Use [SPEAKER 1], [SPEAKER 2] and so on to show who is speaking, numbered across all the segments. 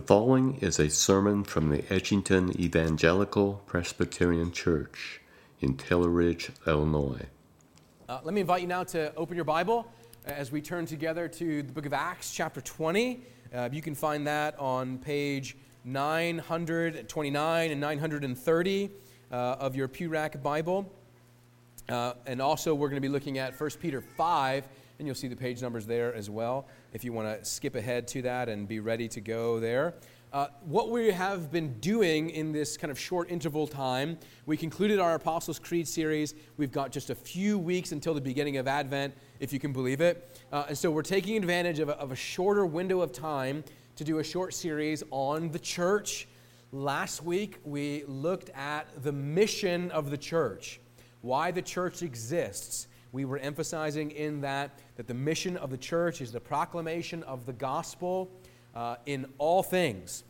[SPEAKER 1] The following is a sermon from the Edgington Evangelical Presbyterian Church in Taylor Ridge, Illinois.
[SPEAKER 2] Uh, let me invite you now to open your Bible as we turn together to the book of Acts, chapter 20. Uh, you can find that on page 929 and 930 uh, of your Pew Rack Bible. Uh, and also, we're going to be looking at 1 Peter 5 and you'll see the page numbers there as well if you want to skip ahead to that and be ready to go there. Uh, what we have been doing in this kind of short interval time, we concluded our Apostles' Creed series. We've got just a few weeks until the beginning of Advent, if you can believe it. Uh, and so we're taking advantage of a, of a shorter window of time to do a short series on the church. Last week, we looked at the mission of the church, why the church exists we were emphasizing in that that the mission of the church is the proclamation of the gospel uh, in all things.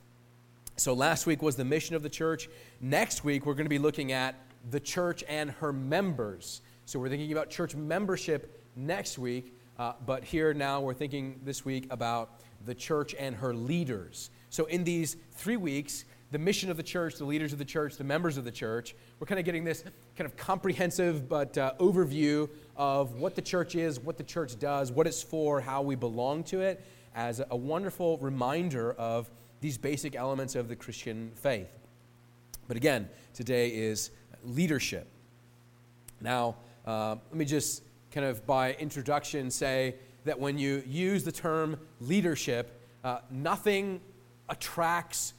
[SPEAKER 2] So last week was the mission of the church. Next week, we're going to be looking at the church and her members. So we're thinking about church membership next week, uh, but here now we're thinking this week about the church and her leaders. So in these three weeks, the mission of the church, the leaders of the church, the members of the church. We're kind of getting this kind of comprehensive but uh, overview of what the church is, what the church does, what it's for, how we belong to it, as a wonderful reminder of these basic elements of the Christian faith. But again, today is leadership. Now, uh, let me just kind of by introduction say that when you use the term leadership, uh, nothing attracts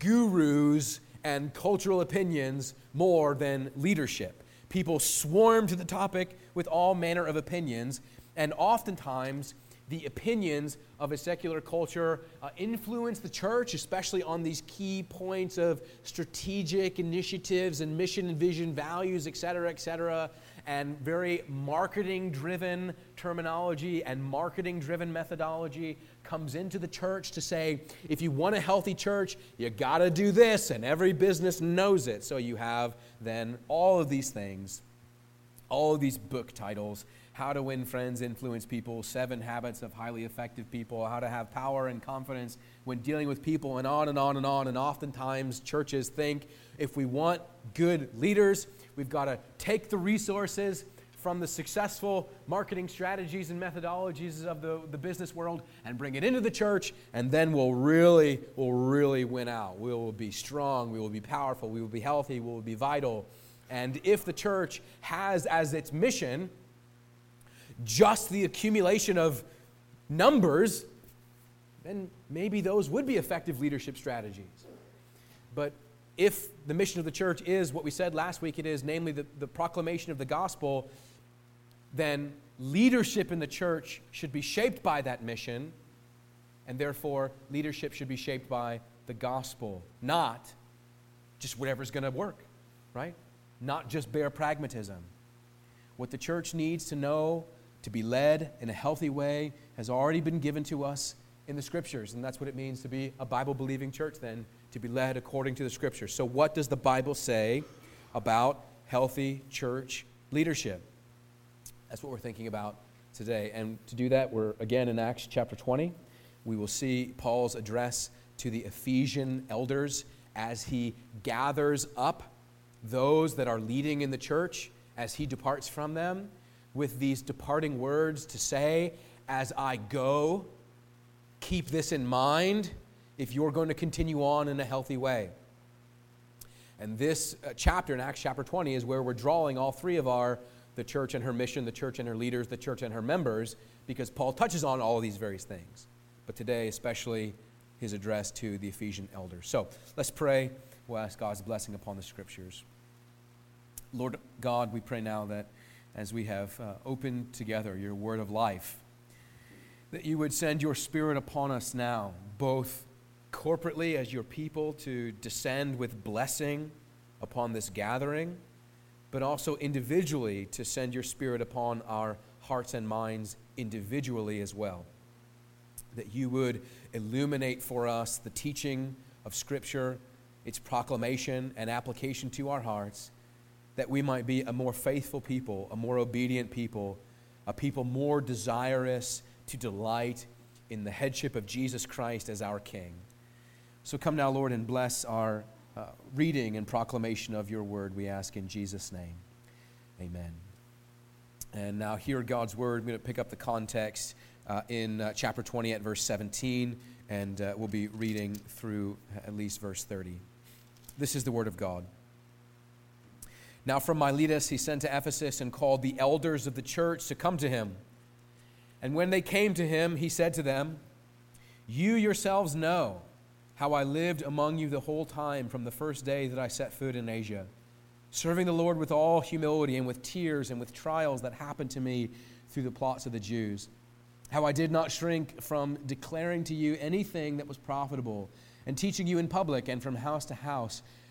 [SPEAKER 2] gurus and cultural opinions more than leadership. People swarm to the topic with all manner of opinions, and oftentimes the opinions of a secular culture uh, influence the church, especially on these key points of strategic initiatives and mission and vision, values, et cetera, et cetera, and very marketing driven terminology and marketing driven methodology comes into the church to say, if you want a healthy church, you got to do this, and every business knows it. So you have then all of these things, all these book titles how to win friends, influence people, seven habits of highly effective people, how to have power and confidence when dealing with people, and on and on and on. And oftentimes, churches think if we want good leaders, we've got to take the resources from the successful marketing strategies and methodologies of the, the business world and bring it into the church, and then we'll really, we'll really win out. We will be strong, we will be powerful, we will be healthy, we will be vital. And if the church has as its mission just the accumulation of numbers, then maybe those would be effective leadership strategies. But if the mission of the church is what we said last week it is, namely the, the proclamation of the gospel, then leadership in the church should be shaped by that mission, and therefore leadership should be shaped by the gospel, not just whatever's going to work, right? Not just bare pragmatism. What the church needs to know to be led in a healthy way has already been given to us in the scriptures, and that's what it means to be a Bible believing church, then, to be led according to the scriptures. So, what does the Bible say about healthy church leadership? That's what we're thinking about today. And to do that, we're again in Acts chapter 20. We will see Paul's address to the Ephesian elders as he gathers up those that are leading in the church as he departs from them with these departing words to say, As I go, keep this in mind if you're going to continue on in a healthy way. And this uh, chapter in Acts chapter 20 is where we're drawing all three of our the church and her mission, the church and her leaders, the church and her members, because Paul touches on all of these various things. But today, especially his address to the Ephesian elders. So let's pray. We'll ask God's blessing upon the scriptures. Lord God, we pray now that as we have uh, opened together your word of life, that you would send your spirit upon us now, both corporately as your people to descend with blessing upon this gathering but also individually to send your Spirit upon our hearts and minds individually as well. That you would illuminate for us the teaching of Scripture, its proclamation and application to our hearts, that we might be a more faithful people, a more obedient people, a people more desirous to delight in the headship of Jesus Christ as our King. So come now, Lord, and bless our uh, reading and proclamation of your word, we ask in Jesus' name. Amen. And now, hear God's word. I'm going to pick up the context uh, in uh, chapter 20 at verse 17, and uh, we'll be reading through at least verse 30. This is the word of God. Now, from Miletus, he sent to Ephesus and called the elders of the church to come to him. And when they came to him, he said to them, You yourselves know how I lived among you the whole time from the first day that I set foot in Asia, serving the Lord with all humility and with tears and with trials that happened to me through the plots of the Jews. How I did not shrink from declaring to you anything that was profitable and teaching you in public and from house to house,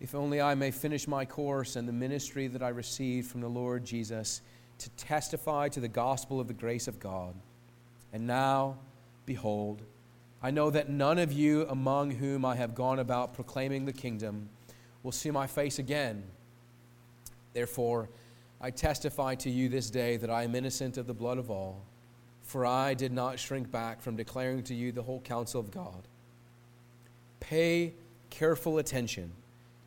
[SPEAKER 2] If only I may finish my course and the ministry that I received from the Lord Jesus to testify to the gospel of the grace of God. And now, behold, I know that none of you among whom I have gone about proclaiming the kingdom will see my face again. Therefore, I testify to you this day that I am innocent of the blood of all, for I did not shrink back from declaring to you the whole counsel of God. Pay careful attention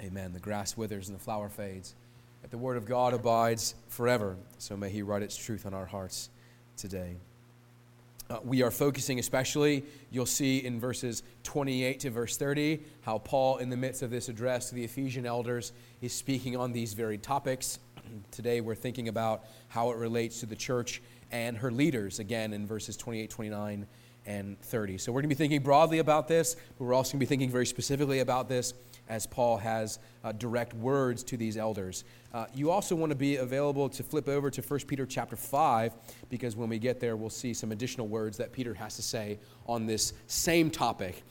[SPEAKER 2] Amen. The grass withers and the flower fades, but the word of God abides forever. So may he write its truth on our hearts today. Uh, we are focusing especially, you'll see in verses 28 to verse 30, how Paul, in the midst of this address to the Ephesian elders, is speaking on these very topics. Today we're thinking about how it relates to the church and her leaders, again in verses 28, 29, and 30. So we're going to be thinking broadly about this, but we're also going to be thinking very specifically about this as Paul has uh, direct words to these elders. Uh, you also want to be available to flip over to 1 Peter chapter 5, because when we get there, we'll see some additional words that Peter has to say on this same topic.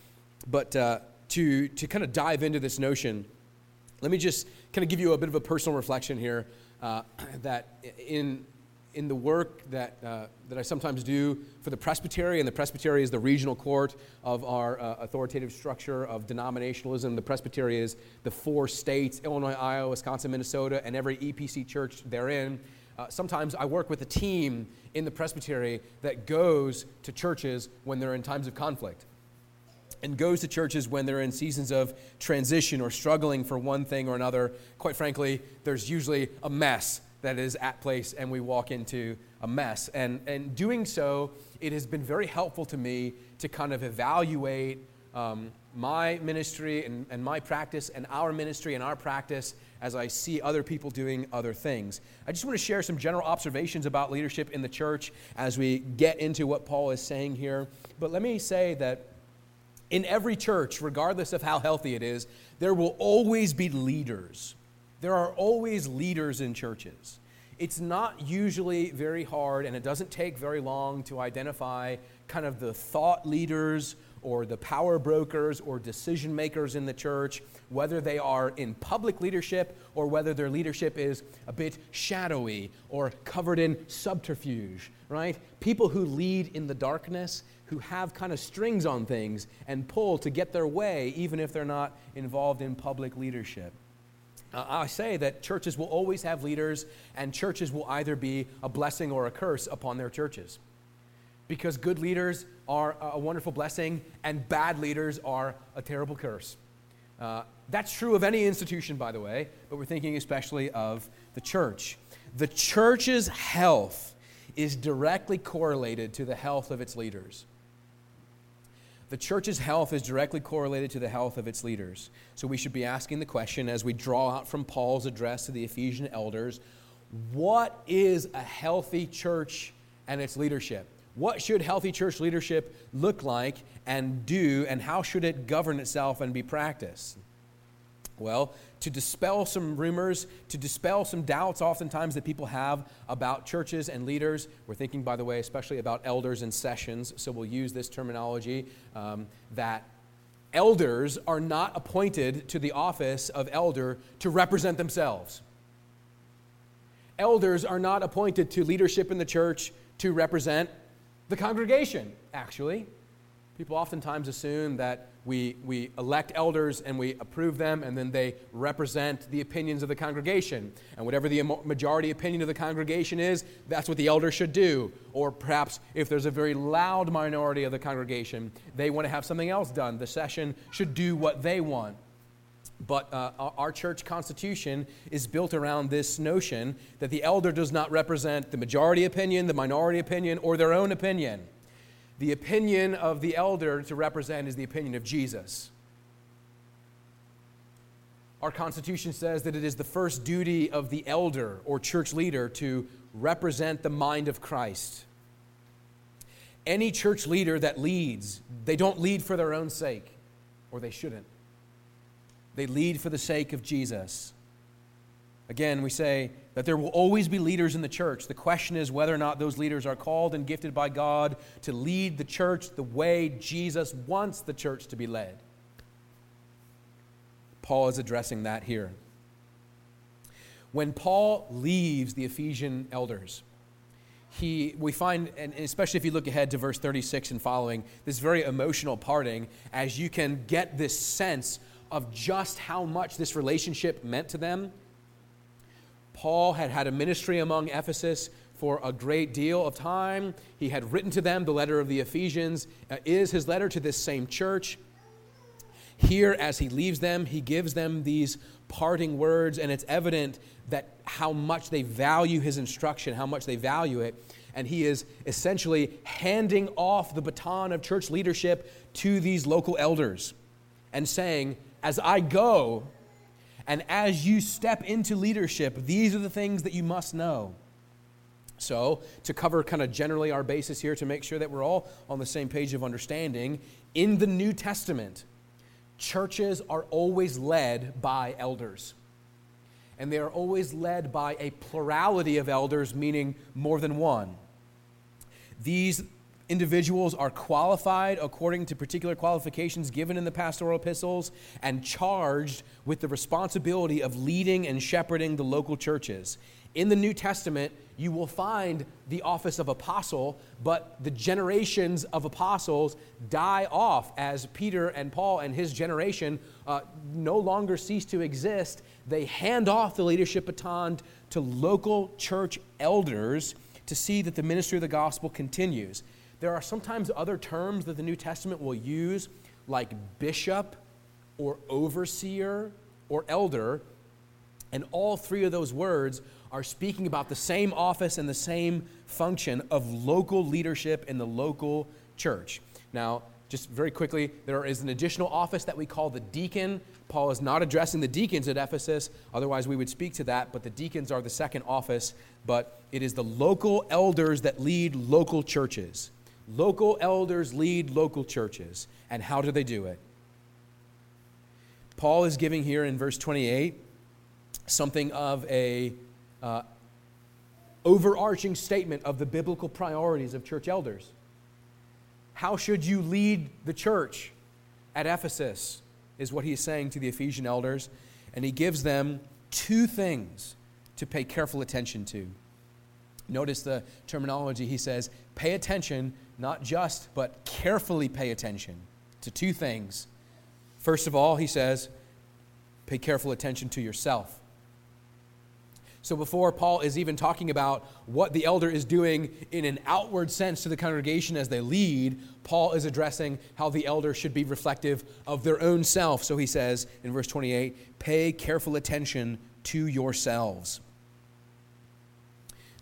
[SPEAKER 2] But uh, to, to kind of dive into this notion, let me just kind of give you a bit of a personal reflection here uh, that in in the work that, uh, that I sometimes do for the presbytery, and the presbytery is the regional court of our uh, authoritative structure of denominationalism. The presbytery is the four states Illinois, Iowa, Wisconsin, Minnesota, and every EPC church therein. Uh, sometimes I work with a team in the presbytery that goes to churches when they're in times of conflict and goes to churches when they're in seasons of transition or struggling for one thing or another. Quite frankly, there's usually a mess that is at place and we walk into a mess. And, and doing so, it has been very helpful to me to kind of evaluate um, my ministry and, and my practice and our ministry and our practice as I see other people doing other things. I just want to share some general observations about leadership in the church as we get into what Paul is saying here. But let me say that in every church, regardless of how healthy it is, there will always be leaders there are always leaders in churches. it's not usually very hard and it doesn't take very long to identify kind of the thought leaders or the power brokers or decision makers in the church, whether they are in public leadership or whether their leadership is a bit shadowy or covered in subterfuge, right? People who lead in the darkness, who have kind of strings on things and pull to get their way, even if they're not involved in public leadership. Uh, I say that churches will always have leaders, and churches will either be a blessing or a curse upon their churches. Because good leaders are a wonderful blessing, and bad leaders are a terrible curse. Uh, that's true of any institution, by the way, but we're thinking especially of the church. The church's health is directly correlated to the health of its leaders. The church's health is directly correlated to the health of its leaders. So we should be asking the question as we draw out from Paul's address to the Ephesian elders what is a healthy church and its leadership? What should healthy church leadership look like and do, and how should it govern itself and be practiced? Well, to dispel some rumors, to dispel some doubts oftentimes that people have about churches and leaders. We're thinking, by the way, especially about elders and sessions, so we'll use this terminology um, that elders are not appointed to the office of elder to represent themselves. Elders are not appointed to leadership in the church to represent the congregation, actually. People oftentimes assume that we, we elect elders and we approve them, and then they represent the opinions of the congregation. And whatever the majority opinion of the congregation is, that's what the elder should do. Or perhaps if there's a very loud minority of the congregation, they want to have something else done. The session should do what they want. But uh, our church constitution is built around this notion that the elder does not represent the majority opinion, the minority opinion, or their own opinion. The opinion of the elder to represent is the opinion of Jesus. Our Constitution says that it is the first duty of the elder or church leader to represent the mind of Christ. Any church leader that leads, they don't lead for their own sake, or they shouldn't. They lead for the sake of Jesus. Again, we say that there will always be leaders in the church. The question is whether or not those leaders are called and gifted by God to lead the church the way Jesus wants the church to be led. Paul is addressing that here. When Paul leaves the Ephesian elders, he, we find, and especially if you look ahead to verse 36 and following, this very emotional parting, as you can get this sense of just how much this relationship meant to them Paul had had a ministry among Ephesus for a great deal of time. He had written to them the letter of the Ephesians, uh, is his letter to this same church. Here, as he leaves them, he gives them these parting words, and it's evident that how much they value his instruction, how much they value it. And he is essentially handing off the baton of church leadership to these local elders and saying, As I go, and as you step into leadership, these are the things that you must know. So, to cover kind of generally our basis here to make sure that we're all on the same page of understanding, in the New Testament, churches are always led by elders. And they are always led by a plurality of elders, meaning more than one. These individuals are qualified according to particular qualifications given in the pastoral epistles and charged with the responsibility of leading and shepherding the local churches. In the New Testament, you will find the office of apostle, but the generations of apostles die off as Peter and Paul and his generation uh, no longer cease to exist. They hand off the leadership baton to local church elders to see that the ministry of the gospel continues. There are sometimes other terms that the New Testament will use, like bishop or overseer or elder, and all three of those words are speaking about the same office and the same function of local leadership in the local church. Now, just very quickly, there is an additional office that we call the deacon. Paul is not addressing the deacons at Ephesus, otherwise, we would speak to that, but the deacons are the second office. But it is the local elders that lead local churches. Local elders lead local churches. And how do they do it? Paul is giving here in verse 28 something of a, uh, overarching statement of the biblical priorities of church elders. How should you lead the church at Ephesus? Is what he's saying to the Ephesian elders. And he gives them two things to pay careful attention to. Notice the terminology. He says, pay attention, not just, but carefully pay attention to two things. First of all, he says, pay careful attention to yourself. So, before Paul is even talking about what the elder is doing in an outward sense to the congregation as they lead, Paul is addressing how the elder should be reflective of their own self. So, he says in verse 28 pay careful attention to yourselves.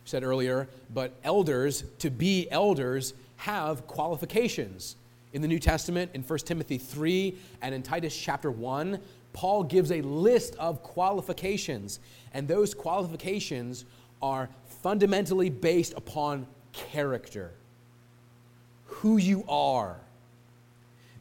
[SPEAKER 2] Said earlier, but elders, to be elders, have qualifications. In the New Testament, in 1 Timothy 3 and in Titus chapter 1, Paul gives a list of qualifications, and those qualifications are fundamentally based upon character, who you are.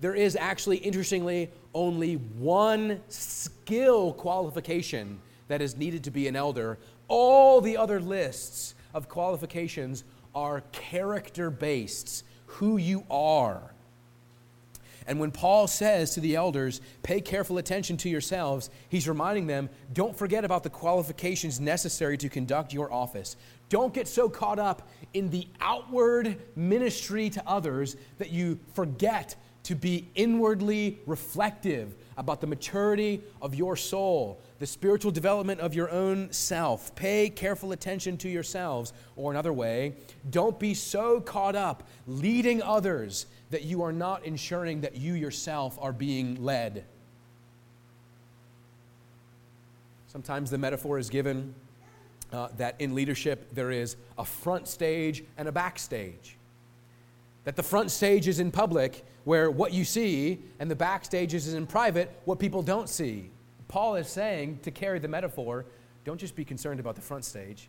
[SPEAKER 2] There is actually, interestingly, only one skill qualification that is needed to be an elder. All the other lists of qualifications are character based, who you are. And when Paul says to the elders, pay careful attention to yourselves, he's reminding them, don't forget about the qualifications necessary to conduct your office. Don't get so caught up in the outward ministry to others that you forget to be inwardly reflective about the maturity of your soul, the spiritual development of your own self. Pay careful attention to yourselves. Or another way, don't be so caught up leading others that you are not ensuring that you yourself are being led. Sometimes the metaphor is given uh, that in leadership there is a front stage and a backstage. That the front stage is in public, where what you see, and the backstage is in private, what people don't see. Paul is saying, to carry the metaphor, don't just be concerned about the front stage.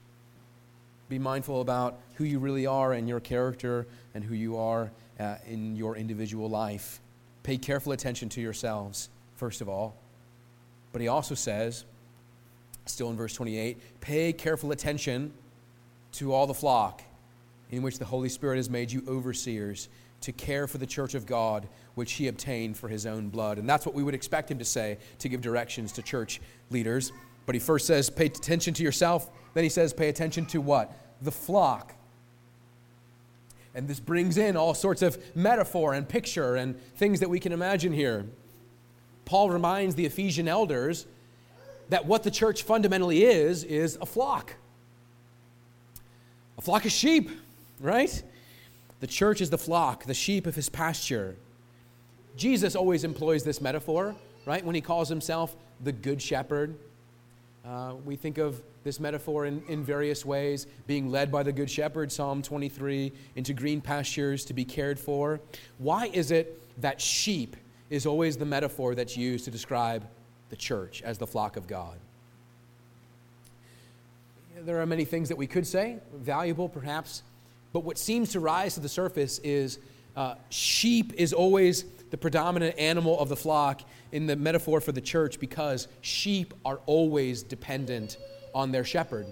[SPEAKER 2] Be mindful about who you really are and your character and who you are uh, in your individual life. Pay careful attention to yourselves, first of all. But he also says, still in verse 28, pay careful attention to all the flock in which the Holy Spirit has made you overseers to care for the church of God, which he obtained for his own blood. And that's what we would expect him to say to give directions to church leaders. But he first says, pay attention to yourself. Then he says, pay attention to what? The flock. And this brings in all sorts of metaphor and picture and things that we can imagine here. Paul reminds the Ephesian elders that what the church fundamentally is, is a flock. A flock of sheep, right? The church is the flock, the sheep of his pasture. Jesus always employs this metaphor, right? When he calls himself the good shepherd. Uh, we think of this metaphor in, in various ways, being led by the Good Shepherd, Psalm 23, into green pastures to be cared for. Why is it that sheep is always the metaphor that's used to describe the church as the flock of God? There are many things that we could say, valuable perhaps, but what seems to rise to the surface is uh, sheep is always the predominant animal of the flock in the metaphor for the church because sheep are always dependent on their shepherd.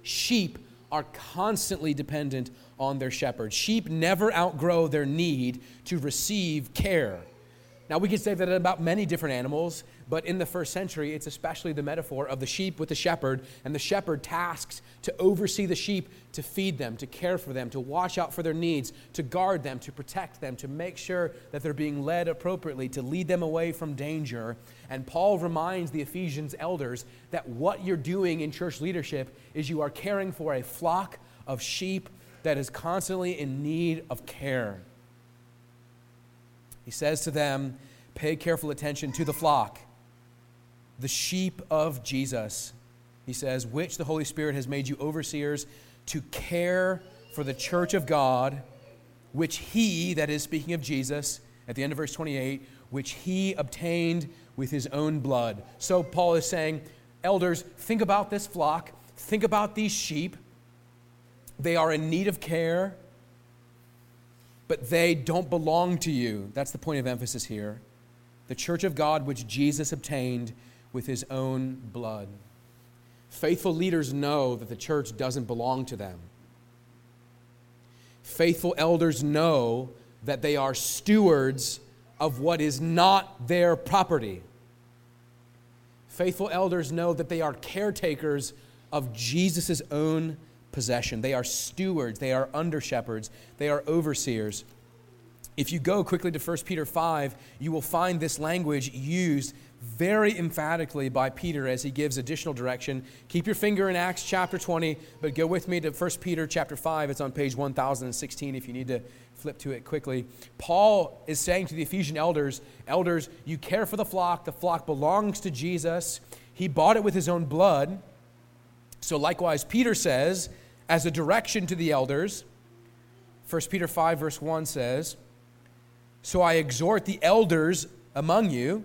[SPEAKER 2] Sheep are constantly dependent on their shepherd. Sheep never outgrow their need to receive care. Now, we could say that about many different animals, but in the first century, it's especially the metaphor of the sheep with the shepherd, and the shepherd tasks to oversee the sheep, to feed them, to care for them, to watch out for their needs, to guard them, to protect them, to make sure that they're being led appropriately, to lead them away from danger. And Paul reminds the Ephesians elders that what you're doing in church leadership is you are caring for a flock of sheep that is constantly in need of care. He says to them, Pay careful attention to the flock, the sheep of Jesus. He says, Which the Holy Spirit has made you overseers to care for the church of God, which he, that is speaking of Jesus, at the end of verse 28, which he obtained with his own blood. So Paul is saying, Elders, think about this flock, think about these sheep. They are in need of care but they don't belong to you. That's the point of emphasis here. The church of God, which Jesus obtained with his own blood. Faithful leaders know that the church doesn't belong to them. Faithful elders know that they are stewards of what is not their property. Faithful elders know that they are caretakers of Jesus' own possession. They are stewards, they are under shepherds, they are overseers. If you go quickly to 1 Peter 5, you will find this language used very emphatically by Peter as he gives additional direction. Keep your finger in Acts chapter 20, but go with me to 1 Peter chapter 5. It's on page 1016 if you need to flip to it quickly. Paul is saying to the Ephesian elders, Elders, you care for the flock. The flock belongs to Jesus. He bought it with his own blood. So, likewise, Peter says, as a direction to the elders, 1 Peter 5, verse 1 says, So I exhort the elders among you,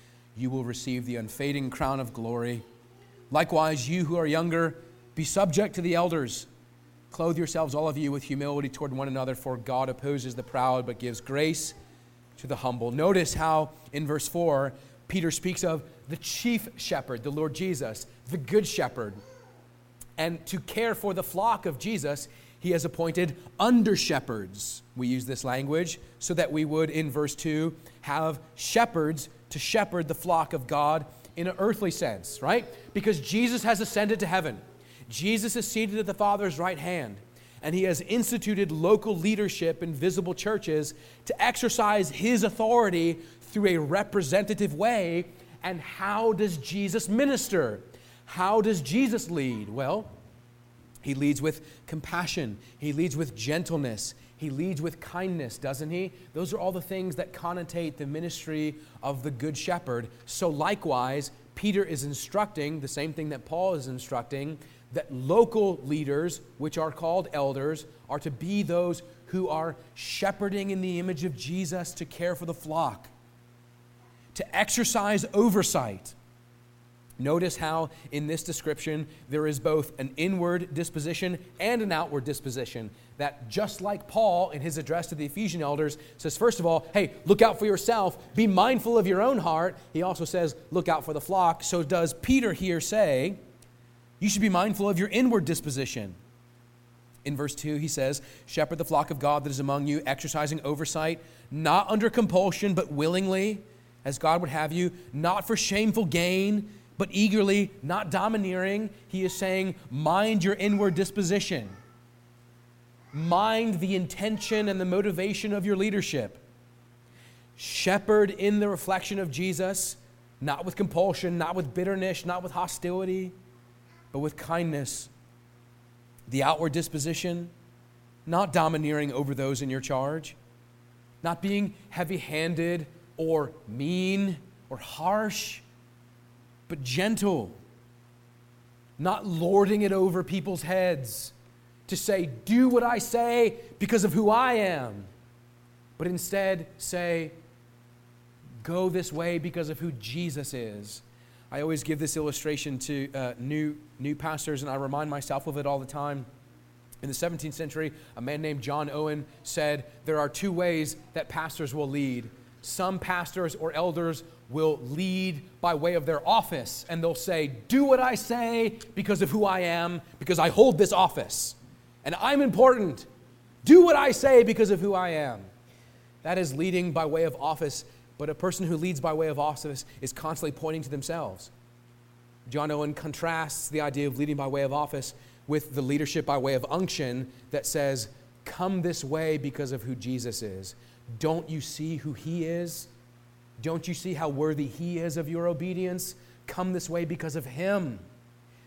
[SPEAKER 2] you will receive the unfading crown of glory. Likewise, you who are younger, be subject to the elders. Clothe yourselves, all of you, with humility toward one another, for God opposes the proud, but gives grace to the humble. Notice how in verse 4, Peter speaks of the chief shepherd, the Lord Jesus, the good shepherd. And to care for the flock of Jesus, he has appointed under shepherds. We use this language so that we would, in verse 2, have shepherds to shepherd the flock of God in an earthly sense, right? Because Jesus has ascended to heaven. Jesus is seated at the Father's right hand, and he has instituted local leadership in visible churches to exercise his authority through a representative way. And how does Jesus minister? How does Jesus lead? Well, he leads with compassion, he leads with gentleness, he leads with kindness, doesn't he? Those are all the things that connotate the ministry of the Good Shepherd. So, likewise, Peter is instructing the same thing that Paul is instructing that local leaders, which are called elders, are to be those who are shepherding in the image of Jesus to care for the flock, to exercise oversight Notice how in this description there is both an inward disposition and an outward disposition. That just like Paul in his address to the Ephesian elders says, first of all, hey, look out for yourself, be mindful of your own heart. He also says, look out for the flock. So does Peter here say, you should be mindful of your inward disposition. In verse 2, he says, Shepherd the flock of God that is among you, exercising oversight, not under compulsion, but willingly, as God would have you, not for shameful gain but eagerly, not domineering. He is saying, mind your inward disposition. Mind the intention and the motivation of your leadership. Shepherd in the reflection of Jesus, not with compulsion, not with bitterness, not with hostility, but with kindness. The outward disposition, not domineering over those in your charge, not being heavy handed or mean or harsh but gentle, not lording it over people's heads to say, Do what I say because of who I am, but instead say, Go this way because of who Jesus is. I always give this illustration to uh, new, new pastors, and I remind myself of it all the time. In the 17th century, a man named John Owen said, There are two ways that pastors will lead. Some pastors or elders will lead by way of their office and they'll say, Do what I say because of who I am, because I hold this office. And I'm important. Do what I say because of who I am. That is leading by way of office, but a person who leads by way of office is constantly pointing to themselves. John Owen contrasts the idea of leading by way of office with the leadership by way of unction that says, Come this way because of who Jesus is. Don't you see who he is? Don't you see how worthy he is of your obedience? Come this way because of him.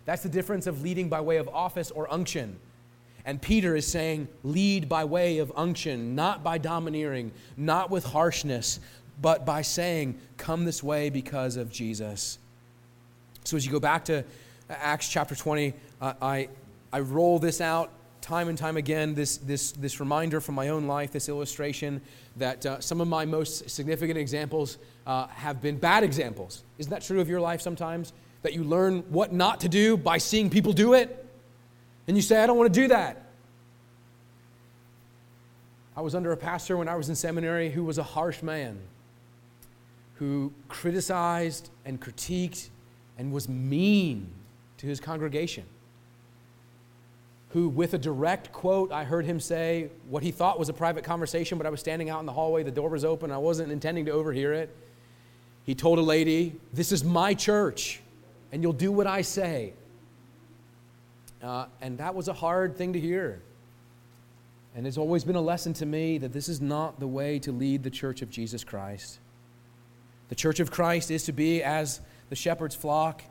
[SPEAKER 2] That's the difference of leading by way of office or unction. And Peter is saying, lead by way of unction, not by domineering, not with harshness, but by saying, come this way because of Jesus. So as you go back to Acts chapter 20, uh, I I roll this out time and time again, this, this, this reminder from my own life, this illustration that uh, some of my most significant examples uh, have been bad examples. Isn't that true of your life sometimes? That you learn what not to do by seeing people do it? And you say, I don't want to do that. I was under a pastor when I was in seminary who was a harsh man, who criticized and critiqued and was mean to his congregation. Who, with a direct quote, I heard him say what he thought was a private conversation, but I was standing out in the hallway, the door was open, I wasn't intending to overhear it. He told a lady, This is my church, and you'll do what I say. Uh, and that was a hard thing to hear. And it's always been a lesson to me that this is not the way to lead the church of Jesus Christ. The church of Christ is to be as the shepherd's flock,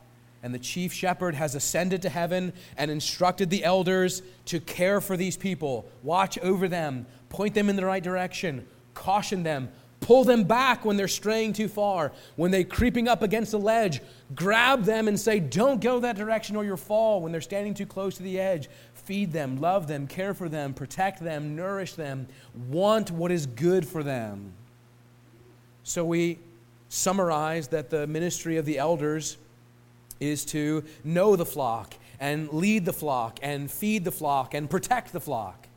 [SPEAKER 2] and the chief shepherd has ascended to heaven and instructed the elders to care for these people, watch over them, point them in the right direction, caution them, pull them back when they're straying too far, when they're creeping up against a ledge, grab them and say, Don't go that direction or you'll fall. When they're standing too close to the edge feed them, love them, care for them, protect them, nourish them, want what is good for them. So we summarize that the ministry of the elders is to know the flock and lead the flock and feed the flock and protect the flock.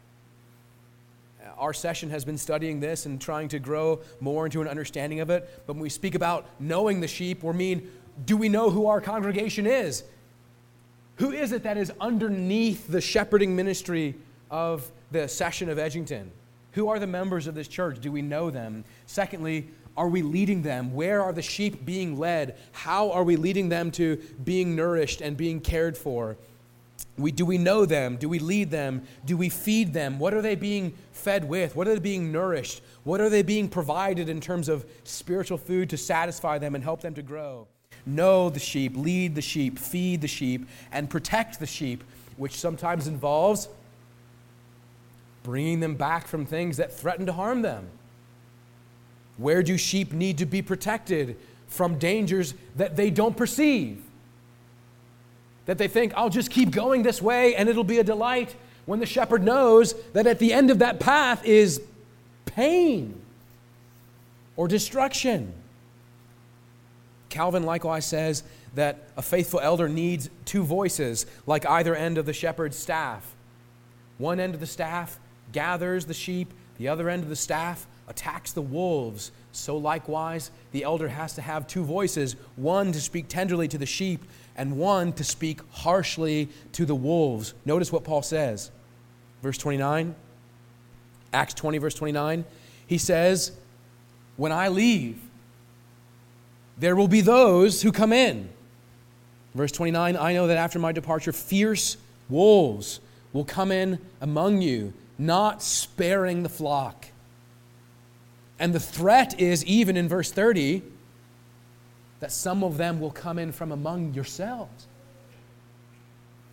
[SPEAKER 2] Our session has been studying this and trying to grow more into an understanding of it. But when we speak about knowing the sheep, we mean do we know who our congregation is? Who is it that is underneath the shepherding ministry of the session of Edgington? Who are the members of this church? Do we know them? Secondly, are we leading them? Where are the sheep being led? How are we leading them to being nourished and being cared for? We, do we know them? Do we lead them? Do we feed them? What are they being fed with? What are they being nourished? What are they being provided in terms of spiritual food to satisfy them and help them to grow? know the sheep, lead the sheep, feed the sheep, and protect the sheep, which sometimes involves bringing them back from things that threaten to harm them. Where do sheep need to be protected from dangers that they don't perceive? That they think, I'll just keep going this way and it'll be a delight, when the shepherd knows that at the end of that path is pain or destruction. Calvin likewise says that a faithful elder needs two voices, like either end of the shepherd's staff. One end of the staff gathers the sheep, the other end of the staff attacks the wolves. So, likewise, the elder has to have two voices one to speak tenderly to the sheep, and one to speak harshly to the wolves. Notice what Paul says. Verse 29, Acts 20, verse 29. He says, When I leave, there will be those who come in. Verse 29 I know that after my departure, fierce wolves will come in among you, not sparing the flock. And the threat is, even in verse 30, that some of them will come in from among yourselves.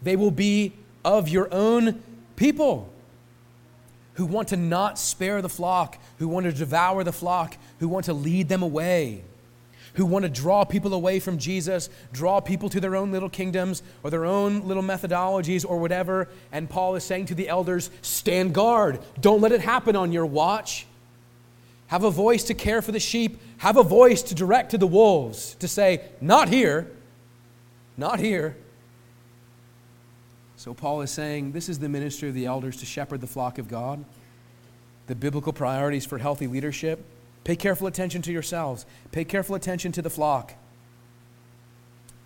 [SPEAKER 2] They will be of your own people who want to not spare the flock, who want to devour the flock, who want to lead them away who want to draw people away from Jesus, draw people to their own little kingdoms or their own little methodologies or whatever. And Paul is saying to the elders, stand guard. Don't let it happen on your watch. Have a voice to care for the sheep. Have a voice to direct to the wolves, to say, not here, not here. So Paul is saying this is the ministry of the elders to shepherd the flock of God. The biblical priorities for healthy leadership Pay careful attention to yourselves. Pay careful attention to the flock.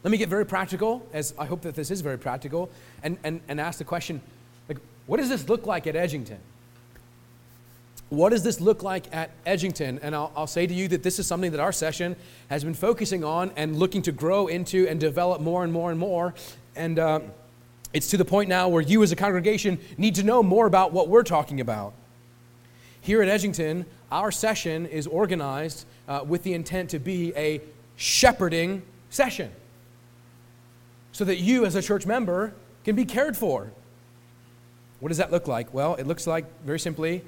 [SPEAKER 2] Let me get very practical, as I hope that this is very practical, and, and, and ask the question like, what does this look like at Edgington? What does this look like at Edgington? And I'll, I'll, say to you that this is something that our session has been focusing on and looking to grow into and develop more and more and more. And uh, it's to the point now where you, as a congregation, need to know more about what we're talking about. Here at Edgington, our session is organized uh, with the intent to be a shepherding session so that you, as a church member, can be cared for. What does that look like? Well, it looks like, very simply,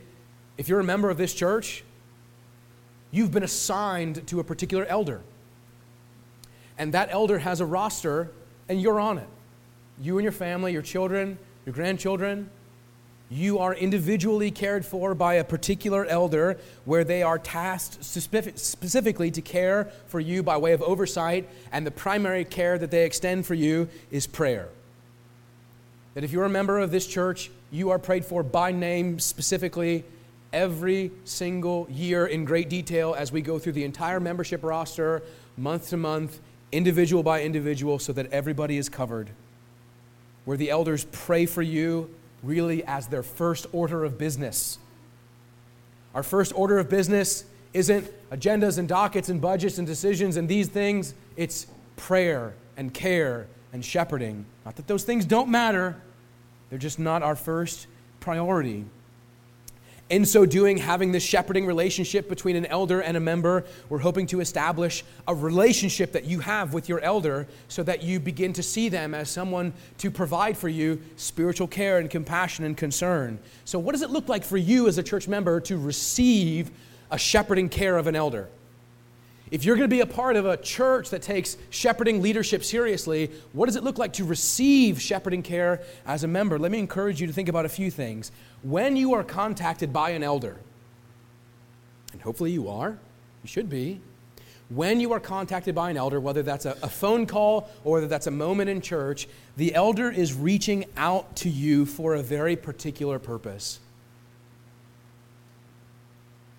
[SPEAKER 2] if you're a member of this church, you've been assigned to a particular elder. And that elder has a roster, and you're on it. You and your family, your children, your grandchildren, you are individually cared for by a particular elder where they are tasked specifically to care for you by way of oversight, and the primary care that they extend for you is prayer. That if you're a member of this church, you are prayed for by name specifically every single year in great detail as we go through the entire membership roster, month to month, individual by individual, so that everybody is covered. Where the elders pray for you really as their first order of business. Our first order of business isn't agendas and dockets and budgets and decisions and these things, it's prayer and care and shepherding. Not that those things don't matter, they're just not our first priority in so doing, having this shepherding relationship between an elder and a member, we're hoping to establish a relationship that you have with your elder so that you begin to see them as someone to provide for you spiritual care and compassion and concern. So, what does it look like for you as a church member to receive a shepherding care of an elder? If you're going to be a part of a church that takes shepherding leadership seriously, what does it look like to receive shepherding care as a member? Let me encourage you to think about a few things. When you are contacted by an elder, and hopefully you are, you should be, when you are contacted by an elder, whether that's a, a, phone call or whether that's a moment in church, the elder is reaching out to you for a very particular purpose.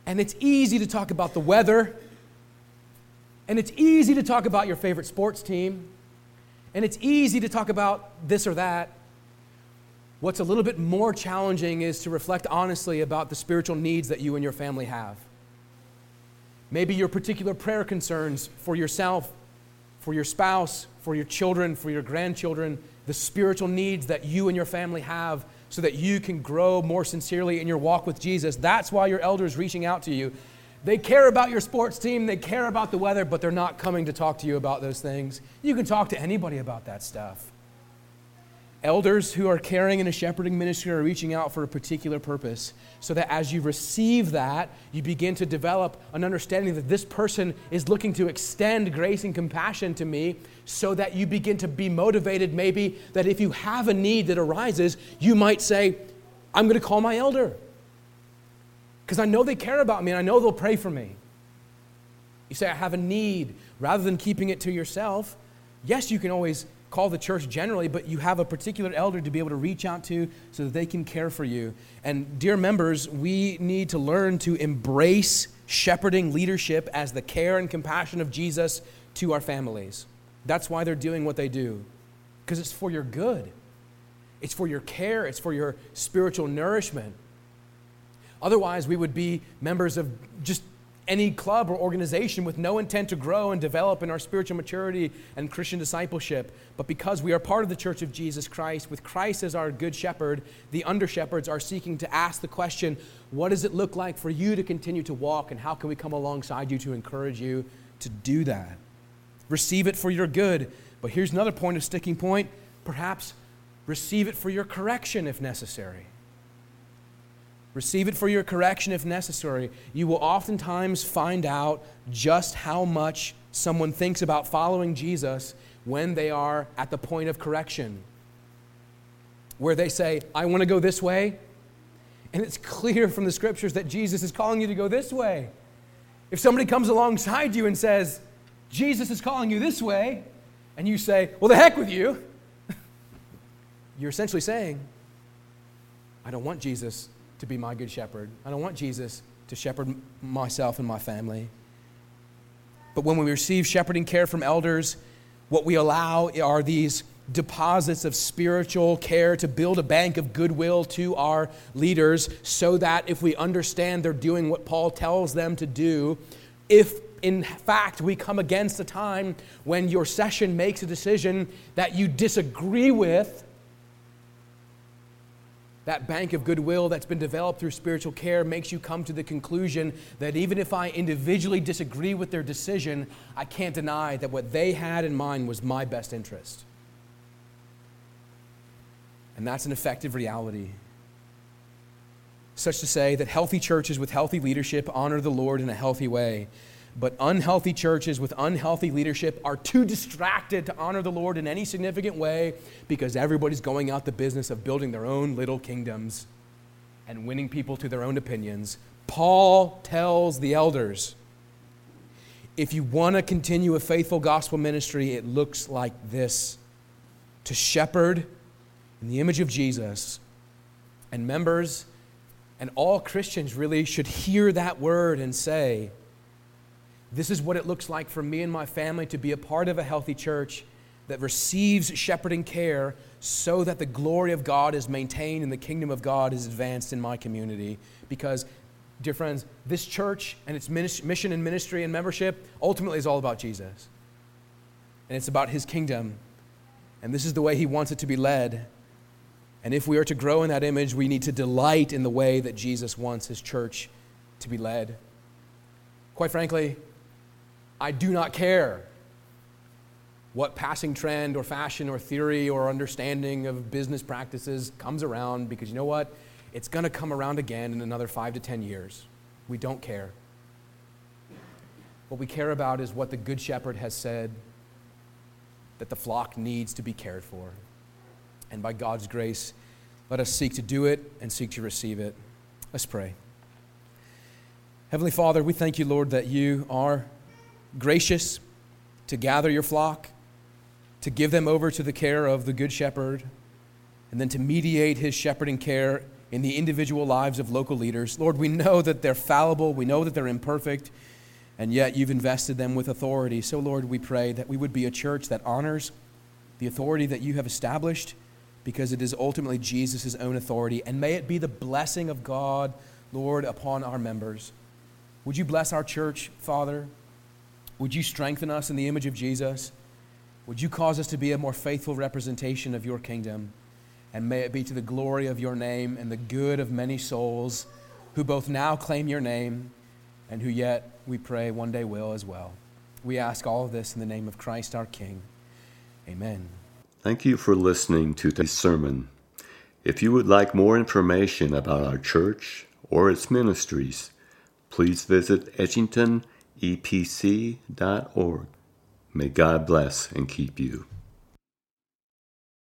[SPEAKER 2] And it's easy to talk about the weather and it's easy to talk about your favorite sports team, and it's easy to talk about this or that. What's a little bit more challenging is to reflect honestly about the spiritual needs that you and your family have. Maybe your particular prayer concerns for yourself, for your spouse, for your children, for your grandchildren, the spiritual needs that you and your family have so that you can grow more sincerely in your walk with Jesus. That's why your elder is reaching out to you. They care about your sports team, they care about the weather, but they're not coming to talk to you about those things. You can talk to anybody about that stuff. Elders who are caring in a shepherding ministry are reaching out for a particular purpose, so that as you receive that, you begin to develop an understanding that this person is looking to extend grace and compassion to me, so that you begin to be motivated, maybe, that if you have a need that arises, you might say, I'm going to call my elder because I know they care about me and I know they'll pray for me. You say, I have a need. Rather than keeping it to yourself, yes, you can always call the church generally, but you have a particular elder to be able to reach out to so that they can care for you. And, dear members, we need to learn to embrace shepherding leadership as the care and compassion of Jesus to our families. That's why they're doing what they do, because it's for your good, it's for your care, it's for your spiritual nourishment. Otherwise, we would be members of just any club or organization with no intent to grow and develop in our spiritual maturity and Christian discipleship. But because we are part of the church of Jesus Christ, with Christ as our good shepherd, the under shepherds are seeking to ask the question what does it look like for you to continue to walk, and how can we come alongside you to encourage you to do that? Receive it for your good. But here's another point of sticking point perhaps receive it for your correction if necessary. Receive it for your correction if necessary. You will oftentimes find out just how much someone thinks about following Jesus when they are at the point of correction, where they say, I want to go this way. And it's clear from the scriptures that Jesus is calling you to go this way. If somebody comes alongside you and says, Jesus is calling you this way, and you say, Well, the heck with you, you're essentially saying, I don't want Jesus to be my good shepherd. I don't want Jesus to shepherd myself and my family. But when we receive shepherding care from elders, what we allow are these deposits of spiritual care to build a bank of goodwill to our leaders so that if we understand they're doing what Paul tells them to do, if in fact we come against a time when your session makes a decision that you disagree with, that bank of goodwill that's been developed through spiritual care makes you come to the conclusion that even if I individually disagree with their decision, I can't deny that what they had in mind was my best interest. And that's an effective reality. Such to say that healthy churches with healthy leadership honor the Lord in a healthy way. But unhealthy churches with unhealthy leadership are too distracted to honor the Lord in any significant way because everybody's going out the business of building their own little kingdoms and winning people to their own opinions. Paul tells the elders if you want to continue a faithful gospel ministry, it looks like this to shepherd in the image of Jesus. And members and all Christians really should hear that word and say, This is what it looks like for me and my family to be a part of a healthy church that receives shepherding care so that the glory of God is maintained and the kingdom of God is advanced in my community. Because, dear friends, this church and its mission and ministry and membership ultimately is all about Jesus. And it's about his kingdom. And this is the way he wants it to be led. And if we are to grow in that image, we need to delight in the way that Jesus wants his church to be led. Quite frankly, I do not care what passing trend or fashion or theory or understanding of business practices comes around because you know what? It's going to come around again in another five to ten years. We don't care. What we care about is what the Good Shepherd has said that the flock needs to be cared for. And by God's grace, let us seek to do it and seek to receive it. Let's pray. Heavenly Father, we thank you, Lord, that you are gracious to gather your flock, to give them over to the care of the Good Shepherd, and then to mediate his shepherding care in the individual lives of local leaders. Lord, we know that they're fallible, we know that they're imperfect, and yet you've invested them with authority. So, Lord, we pray that we would be a church that honors the authority that you have established because it is ultimately Jesus' own authority. And may it be the blessing of God, Lord, upon our members. Would you bless our church, Father? Would you strengthen us in the image of Jesus? Would you cause us to be a more faithful representation of your kingdom? And may it be to the glory of your name and the good of many souls who both now claim your name and who yet, we pray, one day will as well. We ask all of this in the name of Christ our King. Amen.
[SPEAKER 1] Thank you for listening to this sermon. If you would like more information about our church or its ministries, please visit edgingtonepc.org. May God bless and keep you.